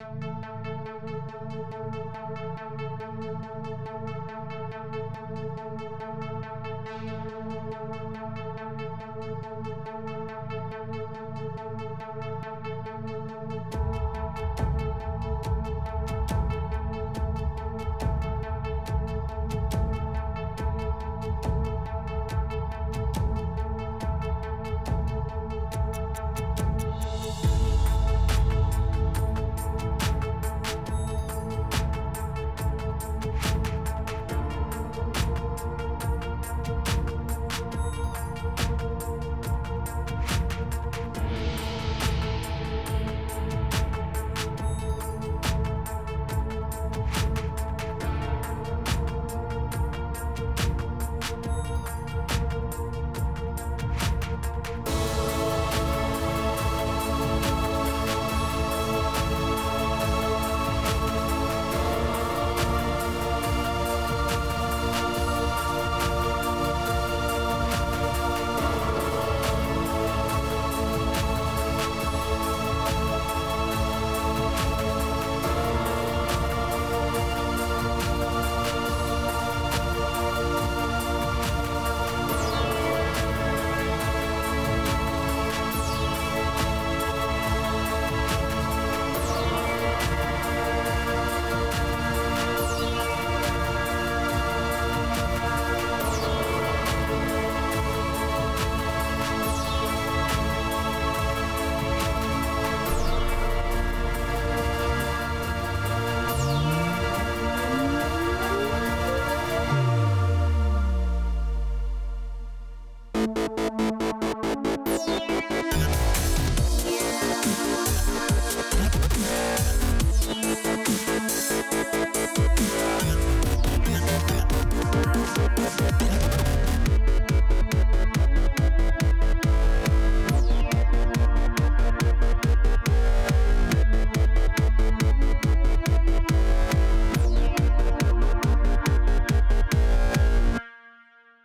Música